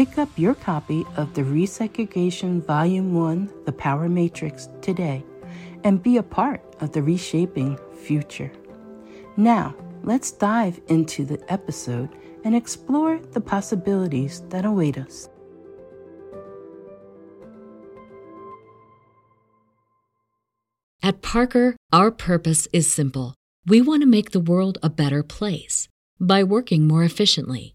Pick up your copy of the Resegregation Volume 1 The Power Matrix today and be a part of the reshaping future. Now, let's dive into the episode and explore the possibilities that await us. At Parker, our purpose is simple. We want to make the world a better place by working more efficiently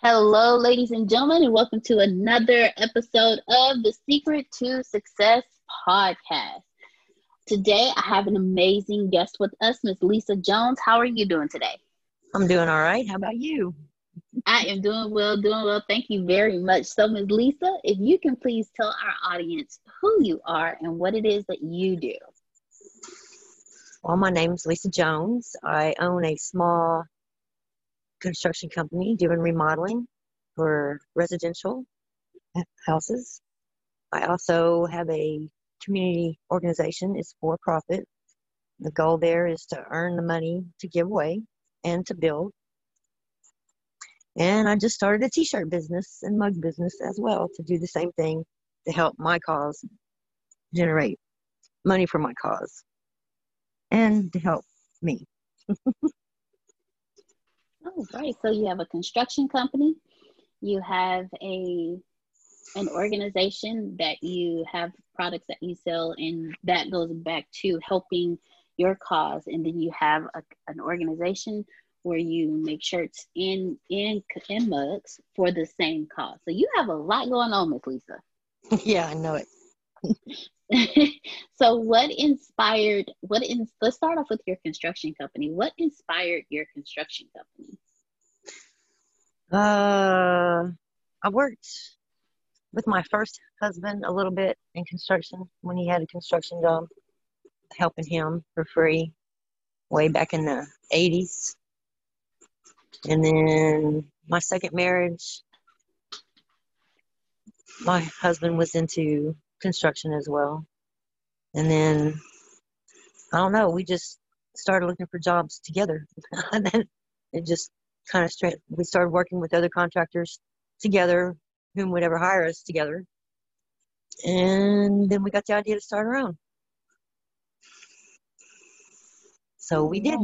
Hello, ladies and gentlemen, and welcome to another episode of the Secret to Success podcast. Today, I have an amazing guest with us, Miss Lisa Jones. How are you doing today? I'm doing all right. How about you? I am doing well, doing well. Thank you very much. So, Ms. Lisa, if you can please tell our audience who you are and what it is that you do. Well, my name is Lisa Jones. I own a small construction company doing remodeling for residential houses. I also have a community organization. It's for profit. The goal there is to earn the money to give away and to build. And I just started a t-shirt business and mug business as well to do the same thing to help my cause generate money for my cause and to help me. oh, right. So you have a construction company, you have a an organization that you have products that you sell, and that goes back to helping your cause. And then you have a, an organization where you make shirts in in in mugs for the same cause. So you have a lot going on, Miss Lisa. yeah, I know it. so what inspired what in let's start off with your construction company. What inspired your construction company? Uh i worked with my first husband a little bit in construction when he had a construction job helping him for free way back in the 80s and then my second marriage my husband was into construction as well. And then I don't know, we just started looking for jobs together. and then it just kind of straight we started working with other contractors together, whom would ever hire us together. And then we got the idea to start our own. So we did.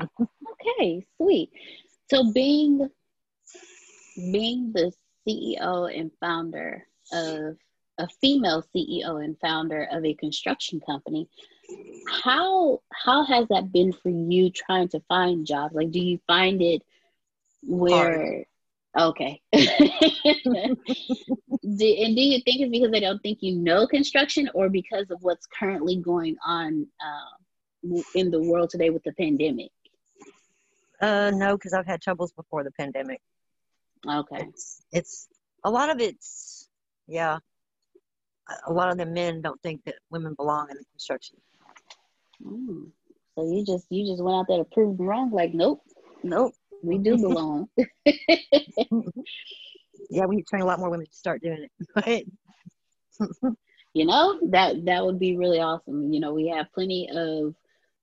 okay, sweet. So being being the CEO and founder of a female CEO and founder of a construction company. How how has that been for you trying to find jobs? Like do you find it where Hard. okay. do, and do you think it's because they don't think you know construction or because of what's currently going on uh, in the world today with the pandemic? Uh, no, because I've had troubles before the pandemic. Okay. It's, it's a lot of it's yeah a lot of the men don't think that women belong in the construction. Mm. So you just you just went out there to prove them wrong. Like, nope, nope, we do belong. yeah, we need to train a lot more women to start doing it. you know that that would be really awesome. You know, we have plenty of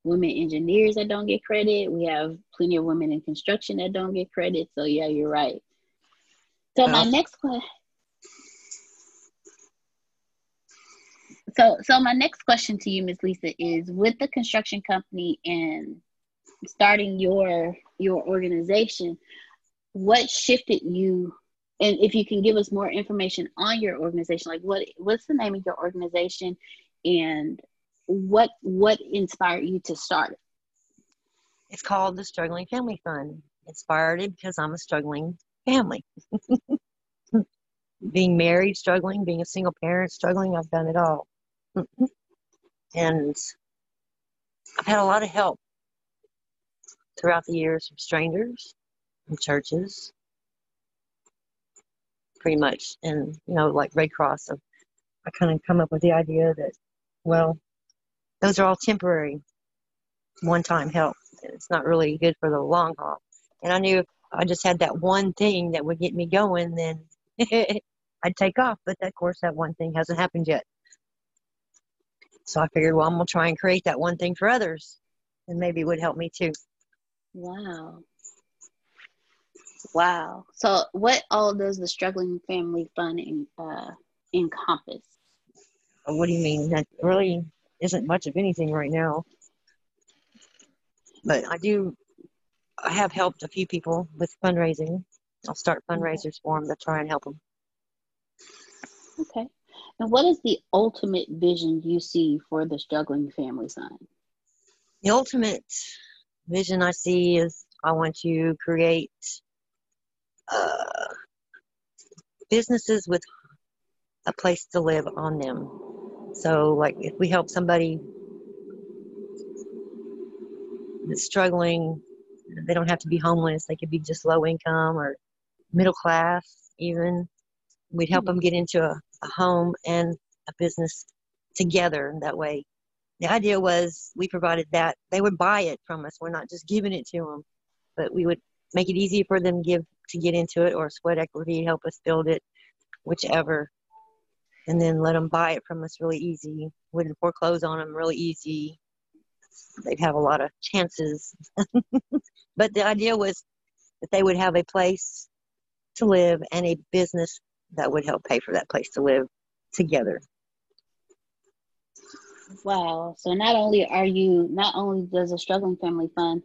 women engineers that don't get credit. We have plenty of women in construction that don't get credit. So yeah, you're right. So my next question So, so my next question to you, Ms. Lisa, is with the construction company and starting your your organization, what shifted you? And if you can give us more information on your organization, like what what's the name of your organization, and what what inspired you to start it? It's called the Struggling Family Fund. Inspired it because I'm a struggling family. being married, struggling, being a single parent, struggling, I've done it all. Mm-hmm. and I've had a lot of help throughout the years from strangers, from churches, pretty much. And, you know, like Red Cross, I've, I kind of come up with the idea that, well, those are all temporary, one time help. It's not really good for the long haul. And I knew if I just had that one thing that would get me going, then I'd take off. But of course, that one thing hasn't happened yet. So I figured, well, I'm going to try and create that one thing for others and maybe it would help me too. Wow. Wow. So what all does the Struggling Family Fund in, uh, encompass? Uh, what do you mean? That really isn't much of anything right now. But I do, I have helped a few people with fundraising. I'll start fundraisers for them to try and help them. Okay. And what is the ultimate vision you see for the struggling family son? The ultimate vision I see is I want to create uh, businesses with a place to live on them. So, like, if we help somebody that's struggling, they don't have to be homeless. They could be just low income or middle class, even. We'd help them get into a, a home and a business together that way. The idea was we provided that they would buy it from us. We're not just giving it to them, but we would make it easy for them give to get into it or sweat equity help us build it whichever and then let them buy it from us really easy wouldn't foreclose on them really easy they'd have a lot of chances but the idea was that they would have a place to live and a business that would help pay for that place to live together Wow. So not only are you not only does a struggling family fund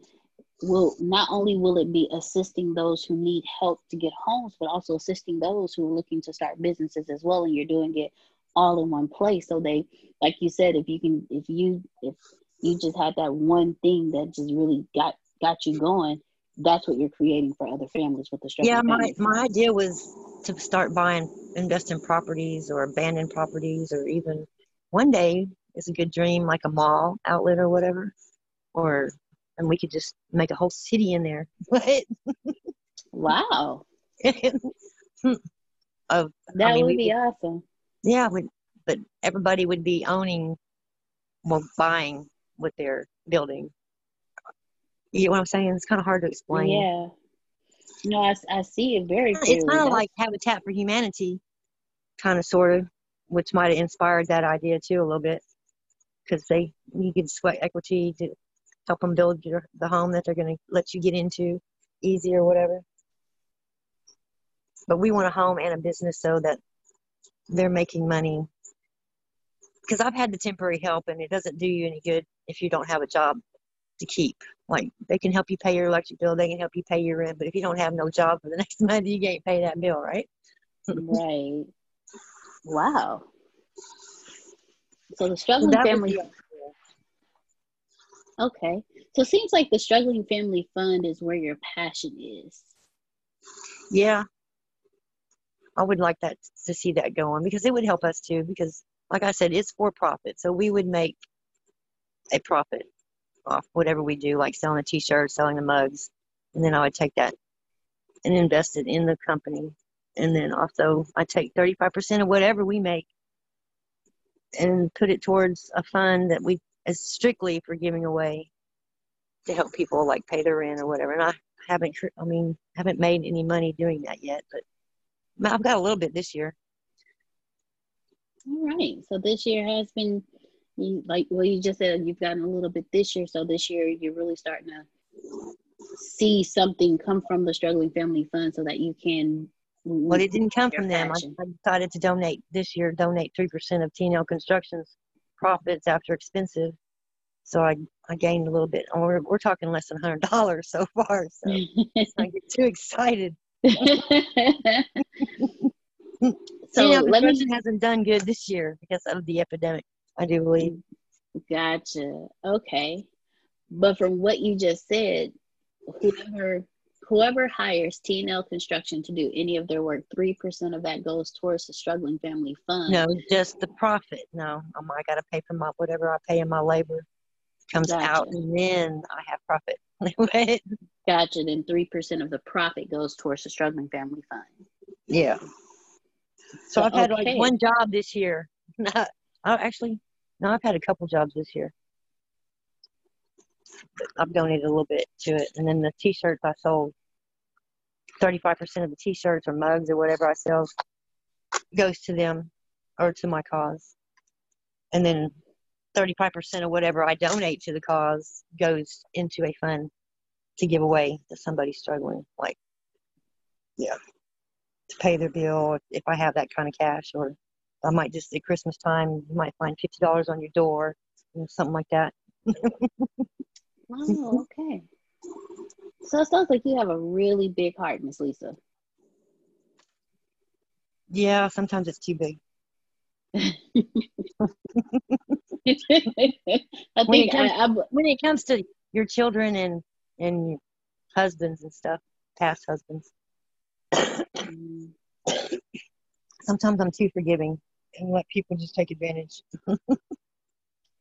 will not only will it be assisting those who need help to get homes, but also assisting those who are looking to start businesses as well. And you're doing it all in one place. So they, like you said, if you can, if you, if you just had that one thing that just really got got you going, that's what you're creating for other families with the struggling. Yeah, my my idea was to start buying, invest in properties or abandoned properties, or even one day is a good dream, like a mall outlet or whatever, or and we could just make a whole city in there. Wow, of that I mean, would we be awesome. yeah, we, but everybody would be owning, well, buying what they're building. You get what I'm saying? It's kind of hard to explain. Yeah. No, I, I see it very clearly. It's kind of like Habitat for Humanity, kind of, sort of, which might have inspired that idea too a little bit, because they you get sweat equity to help them build your the home that they're going to let you get into easy or whatever. But we want a home and a business so that they're making money. Because I've had the temporary help, and it doesn't do you any good if you don't have a job to keep. Like they can help you pay your electric bill, they can help you pay your rent, but if you don't have no job for the next month, you can't pay that bill, right? right. Wow. So the struggling would family. be- Okay. So it seems like the struggling family fund is where your passion is. Yeah. I would like that to see that going because it would help us too. Because, like I said, it's for profit. So we would make a profit off whatever we do, like selling the t shirts, selling the mugs. And then I would take that and invest it in the company. And then also, I take 35% of whatever we make and put it towards a fund that we is strictly for giving away to help people like pay their rent or whatever. And I haven't, I mean, haven't made any money doing that yet, but I've got a little bit this year. All right. So this year has been, you, like well, you just said you've gotten a little bit this year. So this year you're really starting to see something come from the struggling family fund, so that you can. Well, it didn't come from them. I. I decided to donate this year, donate 3% of TNL Construction's profits after expensive. So I, I gained a little bit. And We're, we're talking less than $100 so far. So I get too excited. so TNL let me hasn't done good this year because of the epidemic, I do believe. Gotcha. Okay. But from what you just said, whoever whoever hires TNL Construction to do any of their work, three percent of that goes towards the struggling family fund. No, just the profit. No, um, I got to pay for my whatever I pay in my labor comes out, and then I have profit. Gotcha. Then three percent of the profit goes towards the struggling family fund. yeah. So I've had like one job this year. oh, actually, no, I've had a couple jobs this year. I've donated a little bit to it, and then the T-shirts I sold. Thirty-five percent of the T-shirts or mugs or whatever I sell goes to them or to my cause, and then 35% of whatever I donate to the cause goes into a fund to give away to somebody struggling, like, yeah, to pay their bill if I have that kind of cash, or I might just at Christmas time, you might find $50 on your door, you know, something like that. Oh, okay. So it sounds like you have a really big heart, Miss Lisa. Yeah, sometimes it's too big. I When it think I, I, When it comes to your children and, and your husbands and stuff, past husbands, mm, sometimes I'm too forgiving and let people just take advantage.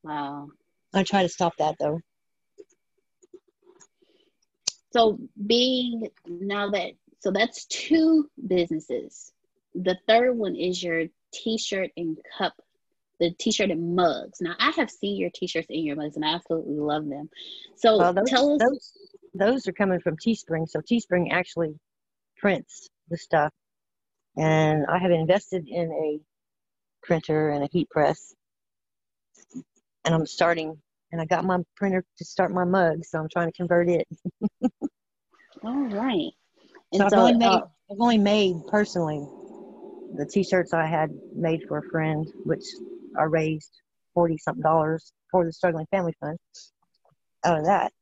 wow. I try to stop that though. So being now that so that's two businesses. The third one is your t-shirt and cup, the t-shirt and mugs. Now I have seen your t-shirts and your mugs and I absolutely love them. So Well, those, tell us those those are coming from Teespring. So Teespring actually prints the stuff. And I have invested in a printer and a heat press. And I'm starting, and I got my printer to start my mug, so I'm trying to convert it. All right. And so, I've, only made, uh, I've only made personally the t-shirts I had made for a friend, which I raised forty something dollars for the struggling family fund out of that.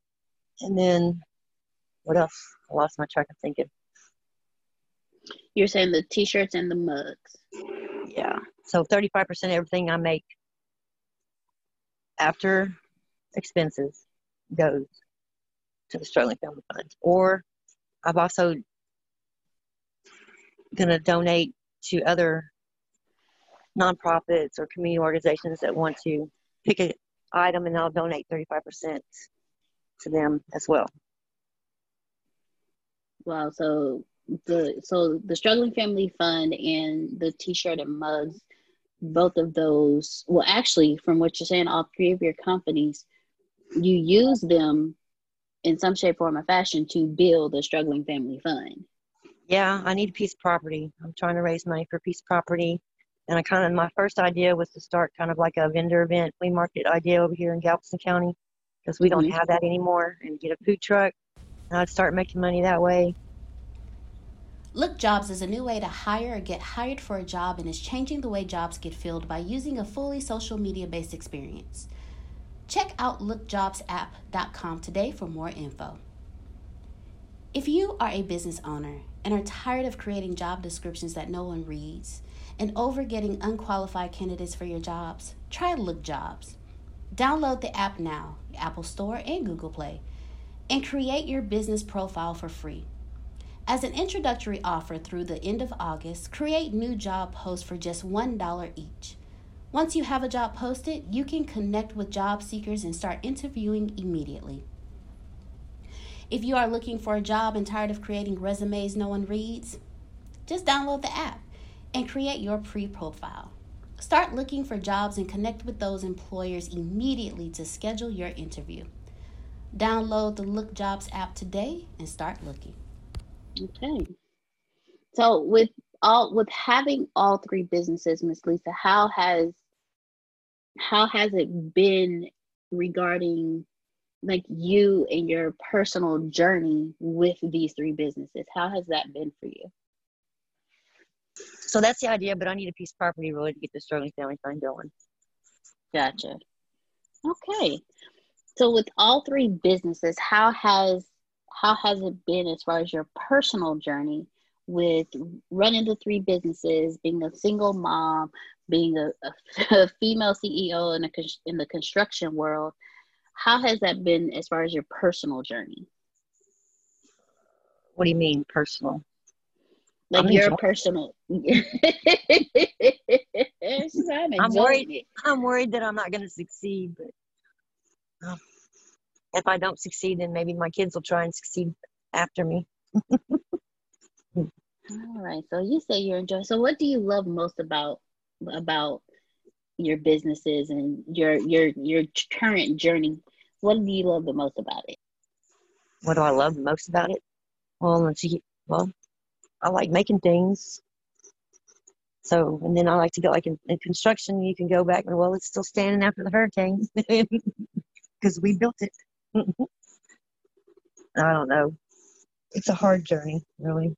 And then what else? I lost my track of thinking. You're saying the t-shirts and the mugs. Yeah. So 35% of everything I make after expenses goes to the struggling family fund. Or I've also going to donate to other nonprofits or community organizations that want to pick an item and I'll donate 35% to them as well. Wow. So the so the struggling family fund and the t-shirt and mugs both of those well actually from what you're saying all three of your companies you use them in some shape form or fashion to build a struggling family fund. Yeah i need a piece of property. I'm trying to raise money for a piece of property. And i kind of my first idea was to start kind of like a vendor event flea market idea over here in galveston county because we don't mm-hmm. have that anymore and get a food truck. And i'd start making money that way LookJobs is a new way to hire or get hired for a job and is changing the way jobs get filled by using a fully social media based experience. Check out lookjobsapp.com today for more info. If you are a business owner and are tired of creating job descriptions that no one reads and over getting unqualified candidates for your jobs, try LookJobs. Download the app now, Apple Store and Google Play, and create your business profile for free. As an introductory offer through the end of August, create new job posts for just $1 each. Once you have a job posted, you can connect with job seekers and start interviewing immediately. If you are looking for a job and tired of creating resumes no one reads, just download the app and create your pre profile. Start looking for jobs and connect with those employers immediately to schedule your interview. Download the LookJobs app today and start looking. Okay. So with all with having all three businesses, Miss Lisa, how has how has it been regarding like you and your personal journey with these three businesses? How has that been for you? So that's the idea, but I need a piece of property really to get the struggling family fund going. Gotcha. Okay. So with all three businesses, how has how has it been as far as your personal journey with running the three businesses, being a single mom, being a, a, a female CEO in, a, in the construction world? How has that been as far as your personal journey? What do you mean personal? Like I'm your enjoying. personal. I'm, worried. It. I'm worried that I'm not going to succeed, but um, if I don't succeed, then maybe my kids will try and succeed after me. All right. So you say you're enjoying. So what do you love most about about your businesses and your your your current journey? What do you love the most about it? What do I love the most about it? Well, let's see. Well, I like making things. So, and then I like to go like in, in construction. You can go back and well, it's still standing after the hurricane because we built it. I don't know. It's a hard journey, really.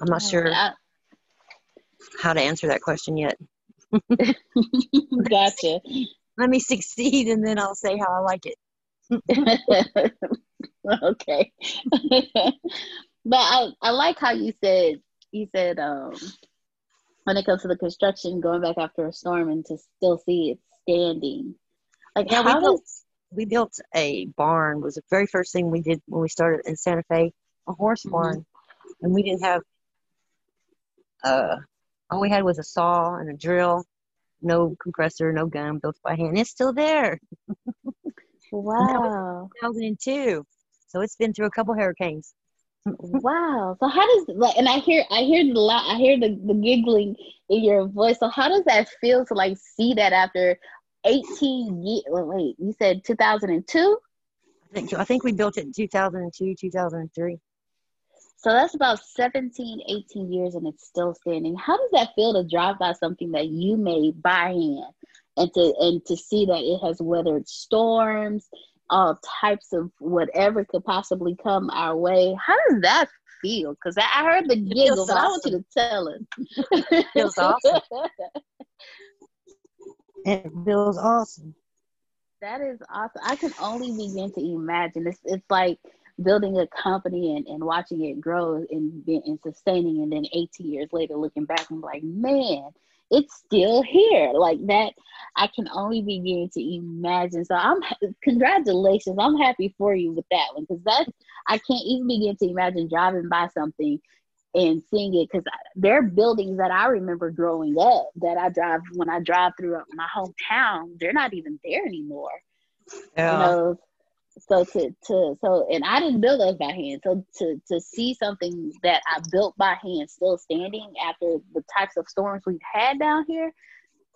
I'm not sure how to answer that question yet. gotcha. Let me succeed and then I'll say how I like it. okay. but I, I like how you said you said um when it comes to the construction going back after a storm and to still see it standing like yeah, we built we built a barn. Was the very first thing we did when we started in Santa Fe, a horse mm-hmm. barn, and we didn't have. Uh, all we had was a saw and a drill, no compressor, no gun, built by hand. It's still there. Wow. 2002. So it's been through a couple hurricanes. wow. So how does like and I hear I hear the lot I hear the, the giggling in your voice. So how does that feel to like see that after 18 years. Wait, you said 2002? I think I think we built it in 2002, 2003. So that's about 17, 18 years and it's still standing. How does that feel to drive by something that you made by hand and to and to see that it has weathered storms, all types of whatever could possibly come our way? How does that feel? Because I heard the giggle, but awesome. I want you to tell us. it feels awesome. it feels awesome. That is awesome. I can only begin to imagine. It's it's like building a company and, and watching it grow and, and sustaining and then 18 years later looking back and like man it's still here like that i can only begin to imagine so i'm congratulations i'm happy for you with that one because that's i can't even begin to imagine driving by something and seeing it because there are buildings that i remember growing up that i drive when i drive through my hometown they're not even there anymore yeah. you know so to to so and I didn't build those by hand. So to to see something that I built by hand still standing after the types of storms we've had down here,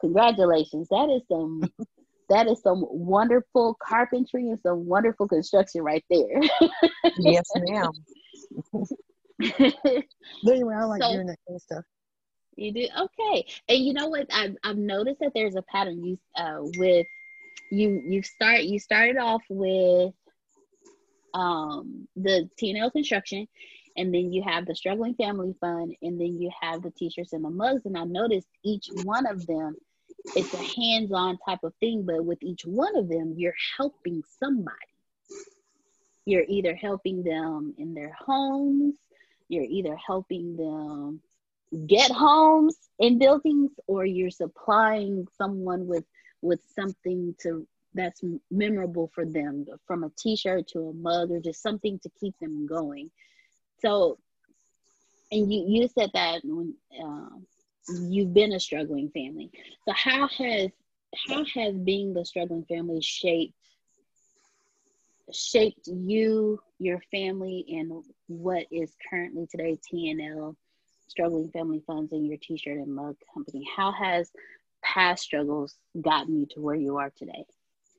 congratulations. That is some that is some wonderful carpentry and some wonderful construction right there. yes, ma'am. anyway, I like so, doing that kind of stuff. You do okay, and you know what? I've I've noticed that there's a pattern you uh, with you you start you started off with um the TNL construction and then you have the struggling family fund and then you have the t-shirts and the mugs and I noticed each one of them it's a hands-on type of thing but with each one of them you're helping somebody you're either helping them in their homes you're either helping them get homes and buildings or you're supplying someone with with something to that's memorable for them from a t-shirt to a mug or just something to keep them going. So and you you said that when um, you've been a struggling family. So how has how has being the struggling family shaped shaped you your family and what is currently today tnl struggling family funds and your t-shirt and mug company how has past struggles gotten you to where you are today?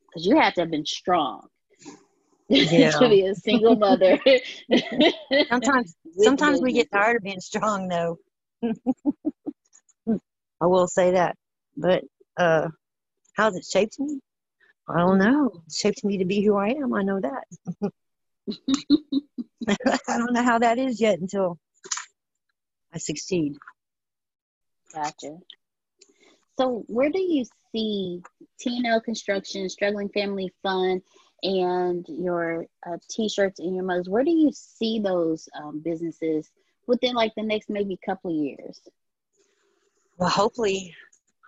Because you have to have been strong yeah. to be a single mother. sometimes, sometimes we get tired of being strong, though. I will say that, but uh, how's it shaped me? I don't know. It shaped me to be who I am. I know that. I don't know how that is yet until I succeed. Gotcha. So, where do you see TNL Construction, Struggling Family Fund, and your uh, t-shirts and your mugs? Where do you see those um, businesses within like the next maybe couple of years? Well, hopefully,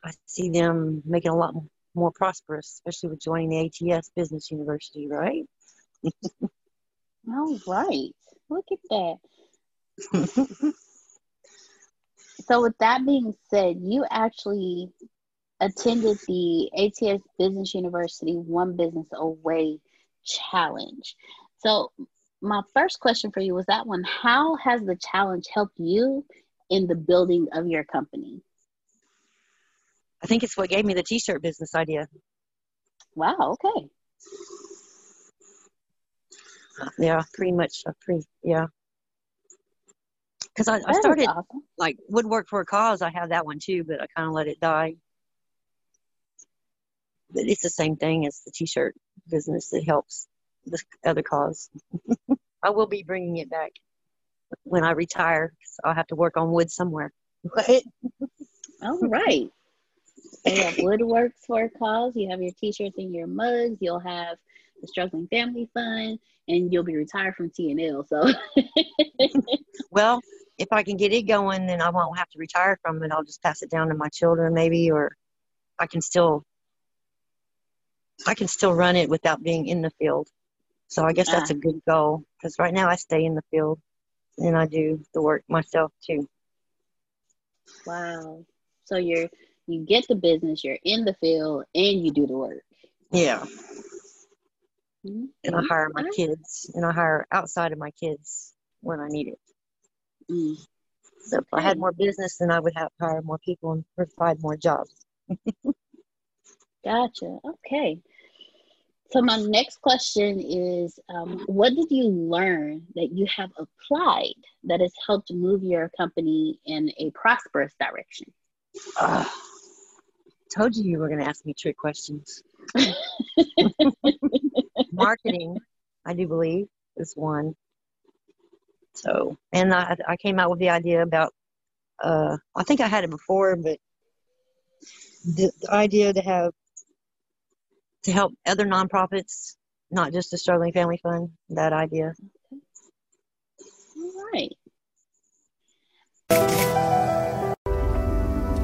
I see them making a lot more prosperous, especially with joining the ATS Business University, right? All right. Look at that. so with that being said, you actually attended the ATS Business University One Business Away Challenge. So my first question for you was that one, how has the challenge helped you in the building of your company? I think it's what gave me the t-shirt business idea. Wow, okay. Yeah, pretty much. Uh, pretty, yeah because I, I, started awesome. like woodwork for a cause. I have that one too, but I kind of let it die. But it's the same thing as the t-shirt business. It helps the other cause. I will be bringing it back when I retire. So I'll have to work on wood somewhere. All right. You have woodworks for a cause. You have your t-shirts and your mugs. You'll have the struggling family fund, and you'll be retired from TNL. So, well, if I can get it going, then I won't have to retire from it. I'll just pass it down to my children, maybe, or I can still I can still run it without being in the field. So I guess that's ah. a good goal because right now I stay in the field and I do the work myself too. Wow. So you're you get the business, you're in the field, and you do the work. Yeah. Mm-hmm. And I hire my kids, and I hire outside of my kids when I need it. Mm. So if I had more business, then I would have to hire more people and provide more jobs. gotcha. Okay. So my next question is, um, what did you learn that you have applied that has helped move your company in a prosperous direction? Uh, told you you were going to ask me trick questions. Marketing, I do believe, is one. So, and I, I came out with the idea about, uh, I think I had it before, but the, the idea to have to help other nonprofits, not just the Struggling Family Fund. That idea. All right.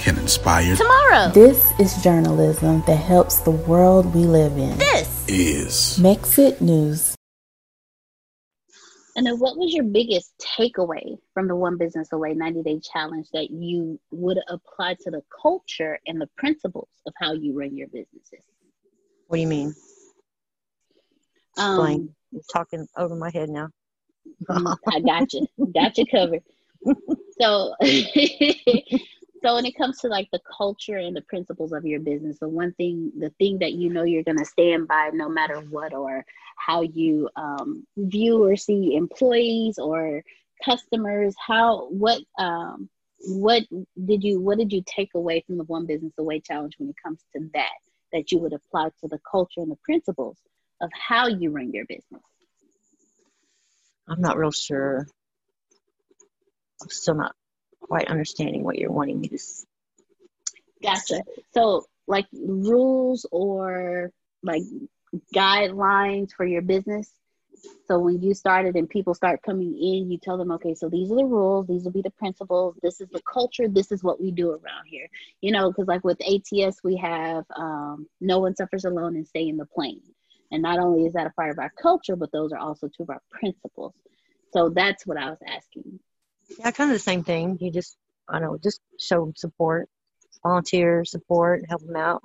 can inspire tomorrow. This is journalism that helps the world we live in. This is Mexit News. And then what was your biggest takeaway from the One Business Away 90 Day Challenge that you would apply to the culture and the principles of how you run your businesses? What do you mean? Explain. Um, You're talking over my head now. I got you. Got you covered. So, so when it comes to like the culture and the principles of your business, the one thing, the thing that you know you're going to stand by no matter what, or how you um, view or see employees or customers, how what um, what did you what did you take away from the One Business Away challenge when it comes to that that you would apply to the culture and the principles of how you run your business? I'm not real sure. I'm still not quite understanding what you're wanting to. Gotcha. So, like rules or like guidelines for your business. So when you started and people start coming in, you tell them, okay, so these are the rules, these will be the principles, this is the culture, this is what we do around here. You know, because like with ATS, we have um, no one suffers alone and stay in the plane. And not only is that a part of our culture, but those are also two of our principles. So that's what I was asking. Yeah, kind of the same thing. You just, I don't know, just show them support, volunteer support, help them out.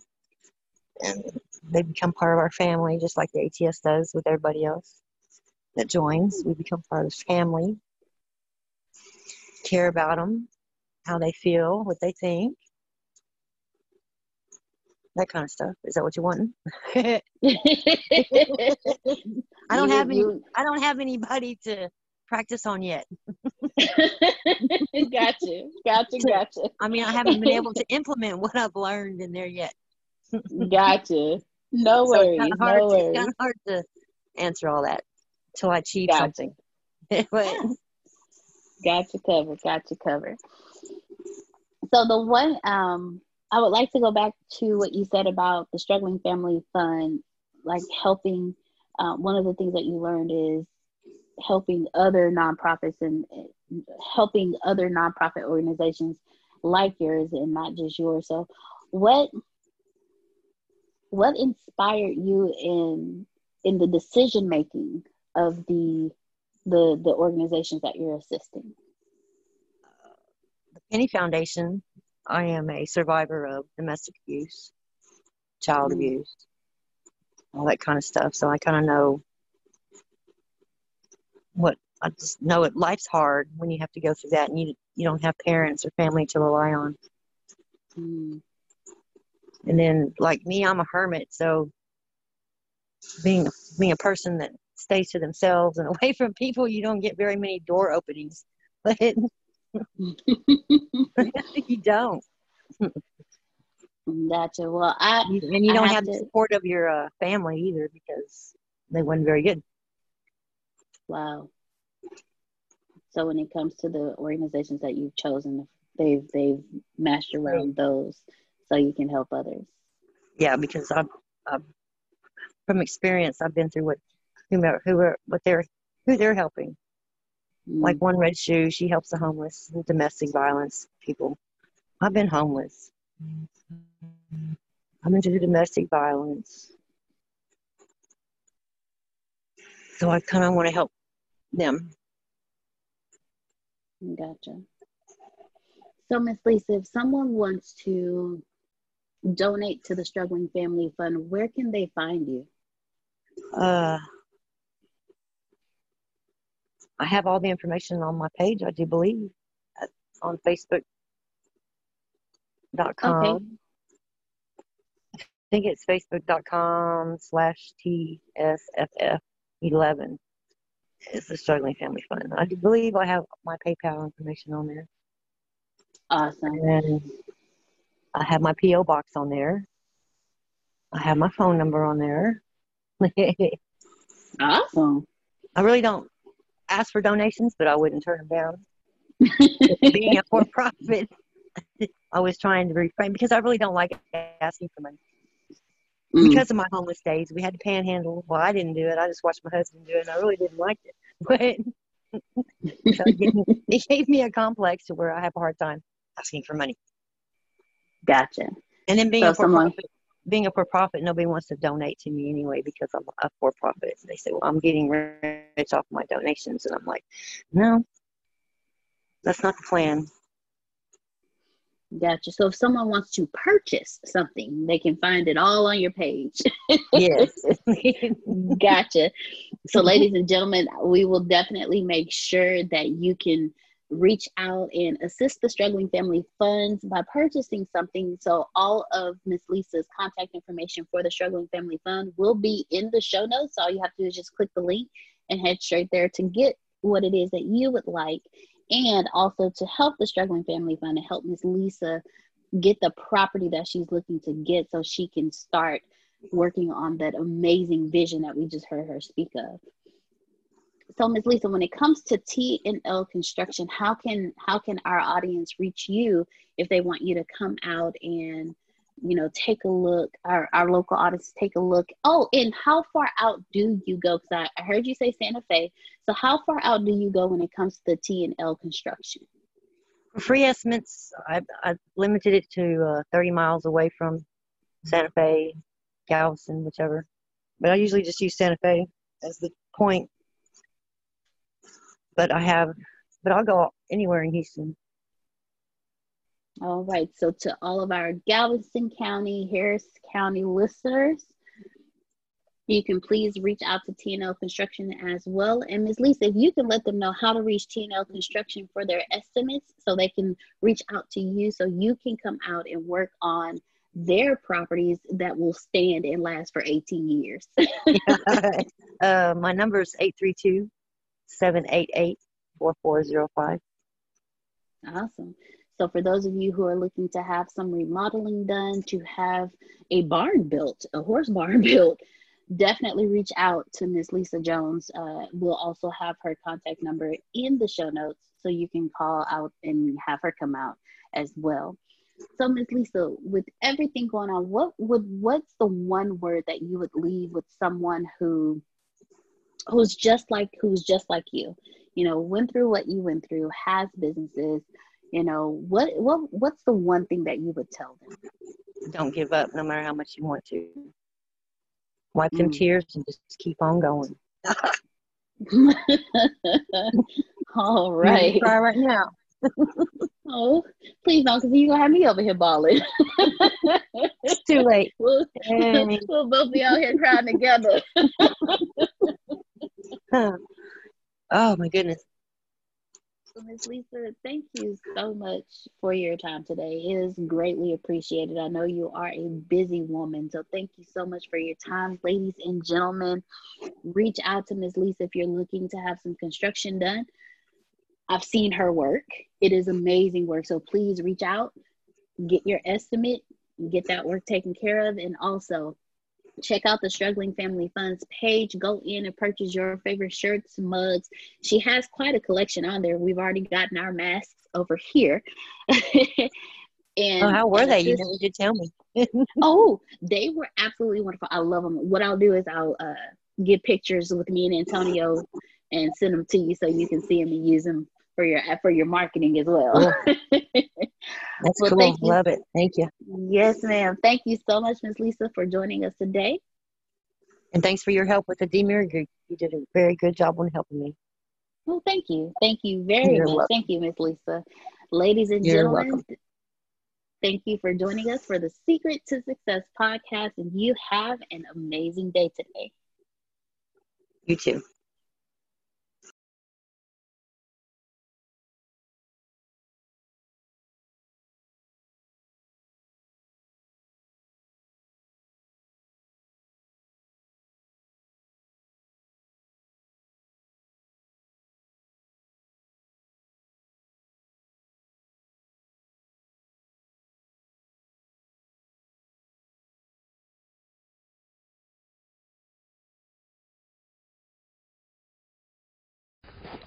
And they become part of our family, just like the ATS does with everybody else that joins. We become part of the family. Care about them, how they feel, what they think that kind of stuff. Is that what you're wanting? I don't have any. I don't have anybody to practice on yet. gotcha, gotcha, gotcha. I mean, I haven't been able to implement what I've learned in there yet. gotcha. No so worries. It's hard, no worries. It's kind of hard to answer all that until I achieve gotcha. something. but, gotcha covered. Gotcha covered. So the one um I would like to go back to what you said about the Struggling Family Fund, like helping. Uh, one of the things that you learned is helping other nonprofits and helping other nonprofit organizations like yours and not just yours. So, what what inspired you in in the decision making of the the the organizations that you're assisting? The Penny Foundation I am a survivor of domestic abuse, child mm-hmm. abuse, all that kind of stuff. So I kind of know what I just know it. Life's hard when you have to go through that, and you you don't have parents or family to rely on. Mm. And then, like me, I'm a hermit, so being being a person that stays to themselves and away from people, you don't get very many door openings. But you don't. Gotcha. Well, I and you don't have, have, the support of your uh, family either because they weren't very good. Wow. So when it comes to the organizations that you've chosen they've they've mastered around those so you can help others. Yeah, because I'm, I've from experience I've been through what whomever who are what they're who they're helping. Mm. Like one red shoe, she helps the homeless, the domestic violence people. I've been homeless. I'm into domestic violence. So I kind of want to help them. Gotcha. So, Miss Lisa, if someone wants to donate to the Struggling Family Fund, where can they find you? Uh, I have all the information on my page, I do believe, on Facebook.com. Okay. I think it's facebook.com slash TSFF11 is the Struggling Family Fund. I believe I have my PayPal information on there. Awesome. And I have my P.O. box on there. I have my phone number on there. awesome. I really don't ask for donations, but I wouldn't turn them down. Being a for profit, I was trying to refrain because I really don't like asking for money. Mm. Because of my homeless days, we had to panhandle. Well, I didn't do it. I just watched my husband do it, and I really didn't like it. But so it, gave me, it gave me a complex to where I have a hard time asking for money. Gotcha. And then being so a for someone, profit, being a for profit, nobody wants to donate to me anyway because I'm a for profit. They say, "Well, I'm getting rich off my donations," and I'm like, "No, that's not the plan." Gotcha. So if someone wants to purchase something, they can find it all on your page. yes. gotcha. So, ladies and gentlemen, we will definitely make sure that you can reach out and assist the struggling family funds by purchasing something. So all of Miss Lisa's contact information for the struggling family fund will be in the show notes. So all you have to do is just click the link and head straight there to get what it is that you would like and also to help the struggling family fund and help Miss Lisa get the property that she's looking to get so she can start working on that amazing vision that we just heard her speak of. So ms lisa when it comes to t and l construction how can how can our audience reach you if they want you to come out and you know take a look our, our local audience take a look. Oh and how far out do you go? Because I, I heard you say santa fe. So how far out do you go when it comes to the t and l construction? For free estimates i've, I've limited it to uh, 30 miles away from santa fe galveston whichever. But i usually just use santa fe as the point. But I have, but I'll go anywhere in Houston. All right. So to all of our Galveston County, Harris County listeners, you can please reach out to TNL Construction as well. And Ms. Lisa, if you can let them know how to reach TNL Construction for their estimates so they can reach out to you so you can come out and work on their properties that will stand and last for 18 years. uh, my number is 832 788 4405. Awesome. So, for those of you who are looking to have some remodeling done, to have a barn built, a horse barn built, definitely reach out to Miss Lisa Jones. Uh, we'll also have her contact number in the show notes so you can call out and have her come out as well. So, Miss Lisa, with everything going on, what would what's the one word that you would leave with someone who who's just like who's just like you you know went through what you went through has businesses you know what what what's the one thing that you would tell them? Don't give up no matter how much you want to. Wipe mm. them tears and just keep on going. All right. cry right now. Oh please don't because you're gonna have me over here bawling. It's too late. We'll, we'll both be out here crying together. Oh my goodness. Ms. Lisa, thank you so much for your time today. It is greatly appreciated. I know you are a busy woman, so thank you so much for your time. Ladies and gentlemen, reach out to Ms. Lisa if you're looking to have some construction done. I've seen her work. It is amazing work. So please reach out, get your estimate, get that work taken care of, and also check out the Struggling Family Funds page. Go in and purchase your favorite shirts, mugs. She has quite a collection on there. We've already gotten our masks over here. and oh, how were they? You never did tell me. oh, they were absolutely wonderful. I love them. What I'll do is I'll uh, get pictures with me and Antonio and send them to you so you can see them and use them for your for your marketing as well. That's well, cool. Love it. Thank you. Yes, ma'am. Thank you so much, Ms. Lisa, for joining us today. And thanks for your help with the DMIR group. You did a very good job on helping me. Well, thank you. Thank you very You're much. Welcome. Thank you, Ms. Lisa. Ladies and You're gentlemen, welcome. thank you for joining us for the Secret to Success podcast. And you have an amazing day today. You too.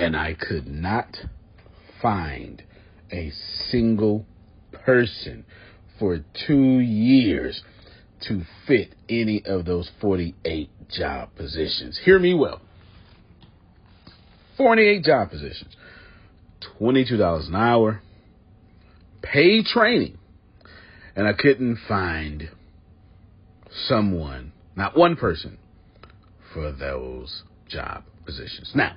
and I could not find a single person for two years to fit any of those 48 job positions. Hear me well 48 job positions, $22 an hour, paid training, and I couldn't find someone, not one person, for those job positions. Now,